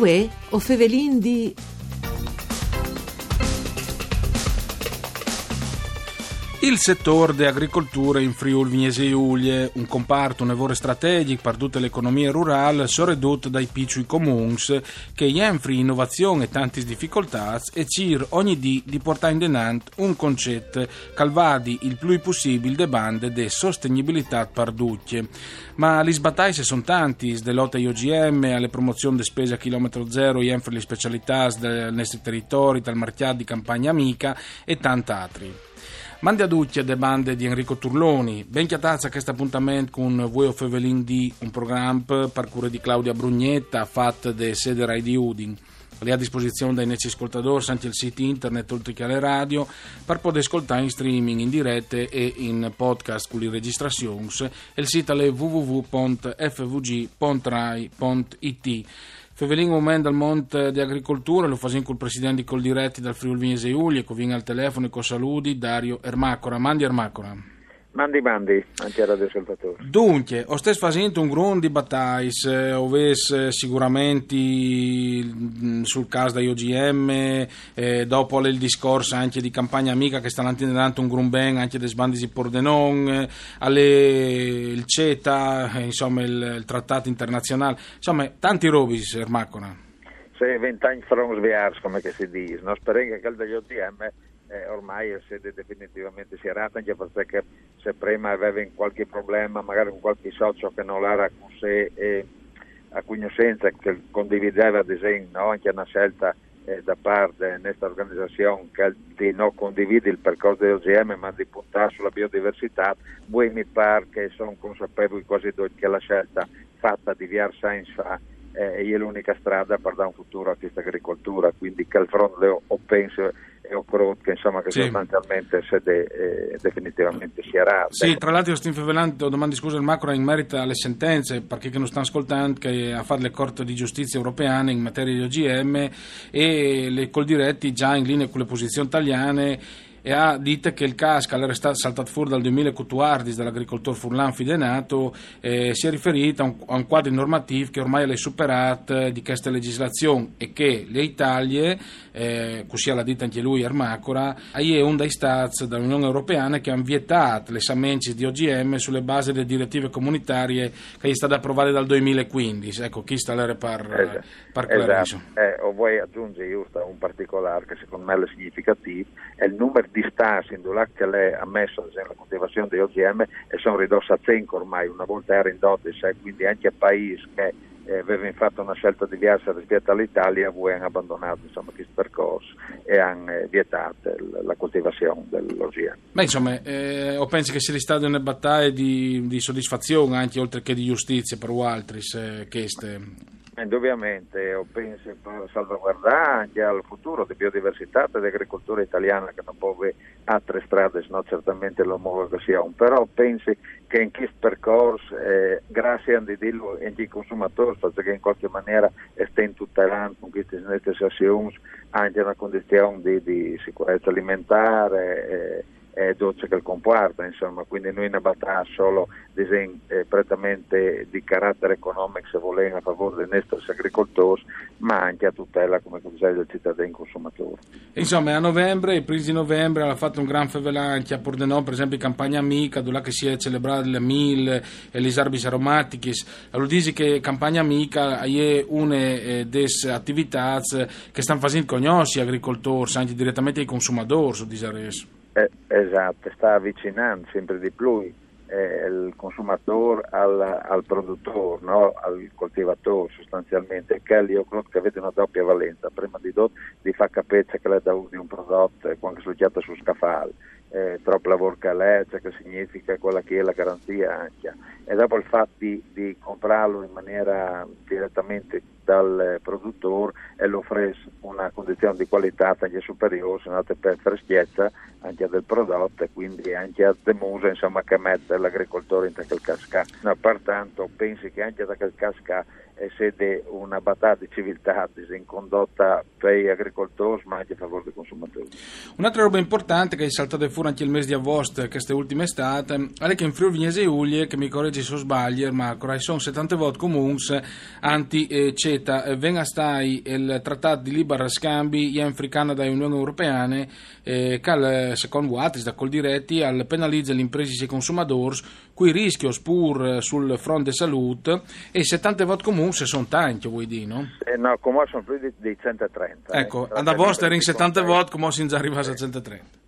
Uè, o fevelin di... Il settore dell'agricoltura in Friuli Vignese Giulie, un comparto nevore strategico per tutte le economie rurali, soprattutto dai piccoli comuni, che offre innovazione e tante difficoltà e cir ogni dì di portare in denant un concetto calvadi il più possibile de bande de sostenibilità tutti. Ma le sbattaglie sono tanti, da lotta agli OGM, alle promozioni di spese a chilometro zero, e le specialità del nostro territorio, dal marchiato di campagna amica e tanti altri. Mandi a tutti de bande di Enrico Turloni. Ben chiatazza questo appuntamento con voi of Evelyn di un programma per cura di Claudia Brugnetta, fatto da sede Rai di Udin. Lì a disposizione dai nostri ascoltatori anche il sito internet oltre che alle radio per poter ascoltare in streaming, in diretta e in podcast con le registrazioni e il sito è www.fvg.rai.it. Fevelin moment dal Monte di Agricoltura, lo facciamo con il presidente col diretti dal Friuli Vignese Uglie, che viene al telefono e con saluti, Dario Ermacora. Mandi Ermacora. Mandi mandi, anche alla ascoltatori. Dunque, ho stesso facendo un grande di battaglie, eh, ovesse sicuramente mm, sul caso degli OGM, eh, dopo il discorso anche di campagna amica che stanno andando un grumben anche dei sbandi di Pordenon, eh, alle, il CETA, eh, insomma il, il, trattato internazionale, insomma tanti robi, Ermacona. Sì, vent'anni fra un sviars, come si dice, no? speriamo che il degli OGM eh, ormai è sede definitivamente serata anche perché se prima aveva qualche problema magari con qualche socio che non l'era con sé e a conoscenza che condivideva ad no? anche una scelta eh, da parte di questa organizzazione che di non condividere il percorso dell'OGM ma di puntare sulla biodiversità, voi mi pare che sono consapevoli quasi tutti che la scelta fatta di Viar Science fa eh, è l'unica strada per dare un futuro a questa agricoltura, quindi che al fronte o penso e Ocrot che insomma che sì. sostanzialmente se de, eh, definitivamente si era sì tra l'altro io sto infavelando domandi scusa il macro in merito alle sentenze perché che non stanno ascoltando che a fare le corte di giustizia europeane in materia di OGM e le col diretti già in linea con le posizioni italiane e ha detto che il casca era stato saltato fuori dal 2014 dall'agricoltore Furlan Fidenato eh, si è riferito a un, a un, quadro normativo che ormai è superato di questa legislazione e che le Italie, eh, così l'ha detto anche lui Ermacora, è un dei stati dell'Unione Europea che hanno vietato le semenze di OGM sulle basi delle direttive comunitarie che è state approvate dal 2015. Ecco, chi sta a per, per esatto. Eh, o vuoi aggiungere giusto un particolare che secondo me è significativo, è il numero di stasi in che lei ha messo la coltivazione di OGM e sono ridotte a 5 ormai, una volta era in 12, quindi anche a paesi che eh, avevano fatto una scelta diversa rispetto all'Italia avevano abbandonato insomma, questo percorso e hanno eh, vietato la coltivazione dell'OGM. Beh, insomma, eh, io penso che sia stata una battaglia di, di, soddisfazione anche oltre che di giustizia per altri, queste Indubbiamente, io penso per salvaguardare anche al futuro di biodiversità dell'agricoltura italiana che non può avere altre strade, no certamente lo muove che sia un, però penso che in questo percorso, eh, grazie a dirlo anche ai consumatori, perché in qualche maniera stanno tutelando con queste azioni anche una condizione di, di sicurezza alimentare. Eh, eh, dolce che il comporta, insomma, quindi noi ne battiamo solo disegni eh, prettamente di carattere economico, se vogliamo, a favore dei nostri agricoltori, ma anche a tutela, come dicevo, del cittadino consumatore. Insomma, a novembre, il primo di novembre, ha fatto un gran fevelà anche a Pordenone, per esempio, in campagna amica, dove si è celebrata le mil e le arbis aromatiche. Allora, dici che campagna amica è una eh, delle attività che stanno facendo conoscere gli agricoltori, anche direttamente ai consumatori, su Disares. Eh, esatto, sta avvicinando sempre di più eh, il consumatore al, al produttore, no? al coltivatore sostanzialmente, che io credo che avete una doppia valenza, prima di tutto di far capire che è da un prodotto quando si chiama su scaffale, eh, troppo lavoro che è, cioè che significa quella che è la garanzia anche, e dopo il fatto di, di comprarlo in maniera direttamente dal produttore e lo offre una condizione di qualità anche superiore, se per freschezza anche del prodotto e quindi anche a demusa insomma, che mette l'agricoltore in quel casca. No, pertanto penso che anche da quel casca è sede una battaglia di civiltà in condotta per gli agricoltori ma anche a favore dei consumatori. Un'altra roba importante che è saltata fuori anche il mese di agosto queste ultime estate è che in Friuli Vignese Uglie, che mi corregge se sbaglio, Marco, sono 70 voti comuns anti-CETA. Eh, venga stai il trattato di libera scambi in africana da Unione Europea eh, che secondo Wattis da col diretti al penalizza le imprese e i consumatori cui rischio spur sul fronte salute e 70 voti comuns sono tanti, vuoi dire, no? Eh, no, come sono più di, di 130. Ecco, eh, da vostra in 70 voti come si arriva a 130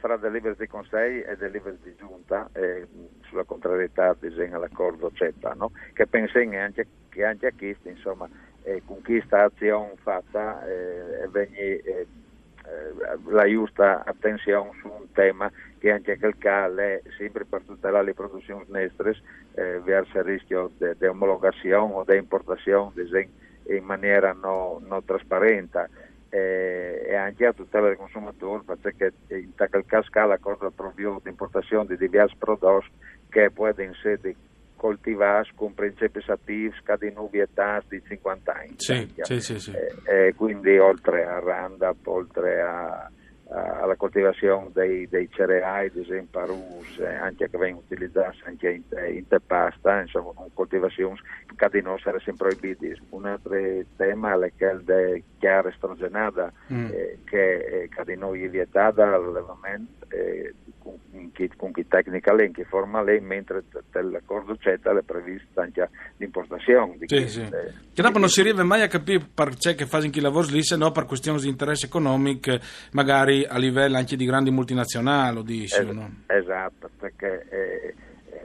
fra delibere di Consiglio e delibere di Giunta eh, sulla contrarietà all'accordo CETA, no? che penso anche, che anche a chi insomma, eh, con questa azione fatta eh, viene eh, la giusta attenzione su un tema che anche caso è sempre per tutelare le produzioni nestre eh, verso il rischio di omologazione o di importazione in maniera non no trasparente eh, e anche a tutela del consumatore perché in tal caso l'accordo proprio di importazione di diversi prodotti che possono essere coltivati con principi attivi di nubietà di 50 anni. Sì, sì, sì, sì. Eh, eh, quindi oltre a Roundup, oltre a alla coltivazione dei, dei cereali, ad esempio a Rus, eh, anche che vengono utilizzati anche in, in te pasta, insomma, con coltivazioni che di non essere sempre proibiti. Un altro tema è quello della chiara estrogenata, mm. eh, che, eh, che di noi è vietata all'allevamento eh, con, con chi tecnica lei, in chi forma lei, mentre l'accordo CETA è previsto anche l'importazione. Di sì, sì. che dopo non si arriva mai a capire perché che fanno chi lavora lì, se no per questioni di interesse economico, magari a livello anche di grandi multinazionali, dici, es- no? Esatto, perché eh,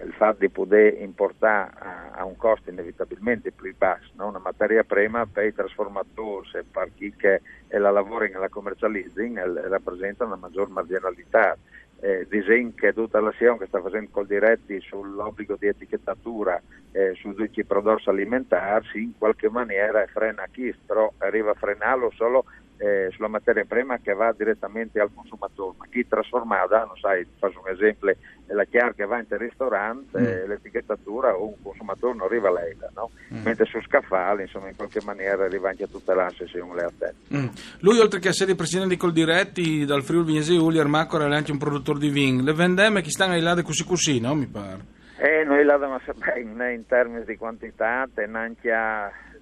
il fatto di poter importare a, a, un costo inevitabilmente più basso no? una materia prima per i trasformatori e per chi che la lavora e la commercializzing rappresenta una maggior marginalità eh, disegno che tutta l'azione che sta facendo col diretti sull'obbligo di etichettatura eh, su tutti i prodotti alimentari in qualche maniera frena chi, però arriva a frenarlo solo eh, sulla materia prima che va direttamente al consumatore, ma chi trasformata, non sai, faccio un esempio, la chiara che va in ristorante, mm. eh, l'etichettatura o un consumatore non arriva a lei, no? mm. mentre su scaffale insomma in qualche maniera arriva anche a tutelarsi se non le attende. Mm. Lui oltre che essere il presidente di Coldiretti dal Friuli Vignese Giulia, Armacora è anche un produttore di vin, le vendemme chi stanno ai lade così così, no? Mi pare. Eh, noi la bene in termini di quantità e neanche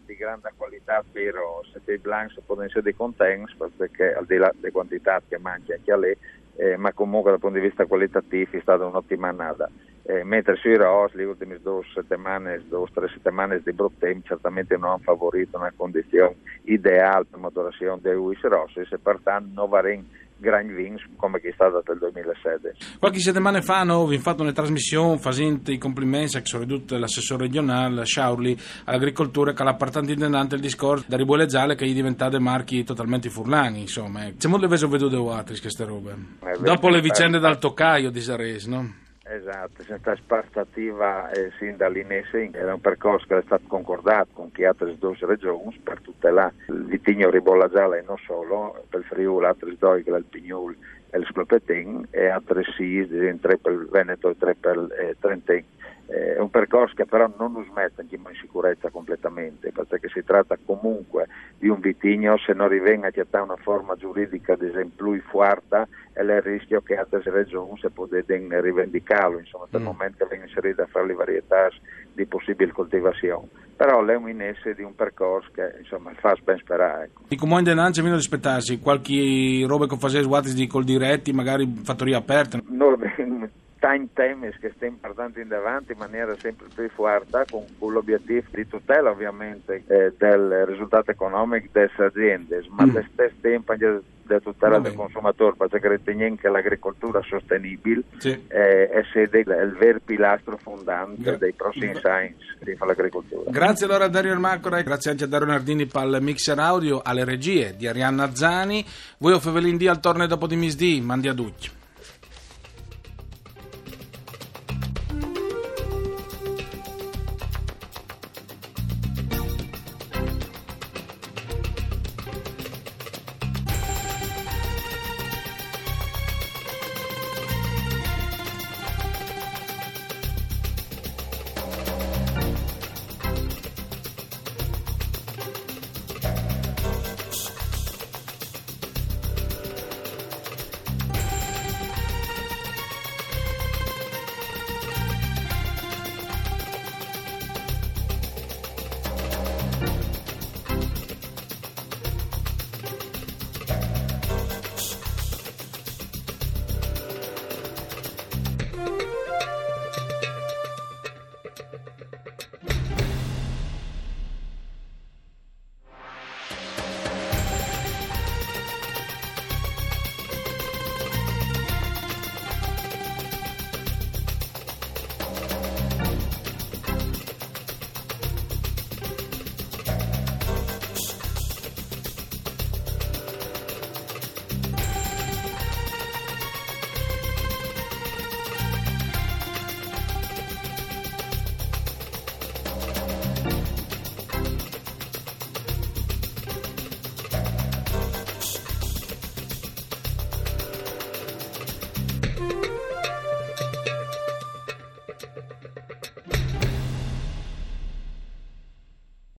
di grande qualità per se dei blancs possono essere dei contents perché al di là delle quantità che manca anche a lei eh, ma comunque dal punto di vista qualitativo è stata un'ottima annata. Eh, mentre sui ROS le ultime due settimane, due tre settimane di bruttem certamente non hanno favorito una condizione ideale per maturazione dei US rossi e pertanto non varremo Grand Wings come che è stata nel 2016. Qualche settimana fa no, vi fatto una trasmissione facendo i complimenti a soprattutto l'assessore regionale Sciaurli all'agricoltura che ha portato in denante il discorso da ribuole gialle che gli diventate marchi totalmente furlani insomma. C'è molto vedo veduto altri queste robe. Eh, Dopo le vicende dal toccaio di Sarese, no? Esatto, è stata spazzativa eh, sin dall'inizio, era un percorso che è stato concordato con chi altre due regioni per tutelare il vitigno ribolla gialla e non solo, per il Friuli, altre due, il Pignul e il Sclopetin e altre sì, tre per il Veneto e tre per il eh, Trentin eh, è un percorso che però non lo smette in sicurezza completamente, perché si tratta comunque di un vitigno, se non rivenga ha una forma giuridica, ad esempio, più forte, e il rischio che altre regioni si possano rivendicarlo, insomma, dal mm. momento che viene inserita fra le varietà di possibili coltivazioni. Però è un inesse di un percorso che insomma fa ben sperare. Ecco. Come in denanza meno di aspettarsi, qualche roba che facesse di col diretti, magari fattoria aperta? No, time temes che stiamo portando in davanti in maniera sempre più forte con, con l'obiettivo di tutela ovviamente eh, del risultato economico delle aziende. Ma mm. allo stesso tempo anche di tutela del consumatore perché riteniamo che l'agricoltura sostenibile sì. eh, è sede il vero pilastro fondante Gra- dei prossimi science di l'agricoltura. Grazie allora a Dario Ermacora grazie anche a Dario Nardini per il mixer audio alle regie di Arianna Zani. Voi o Fevelin di al torne dopo di misdì mandi a tutti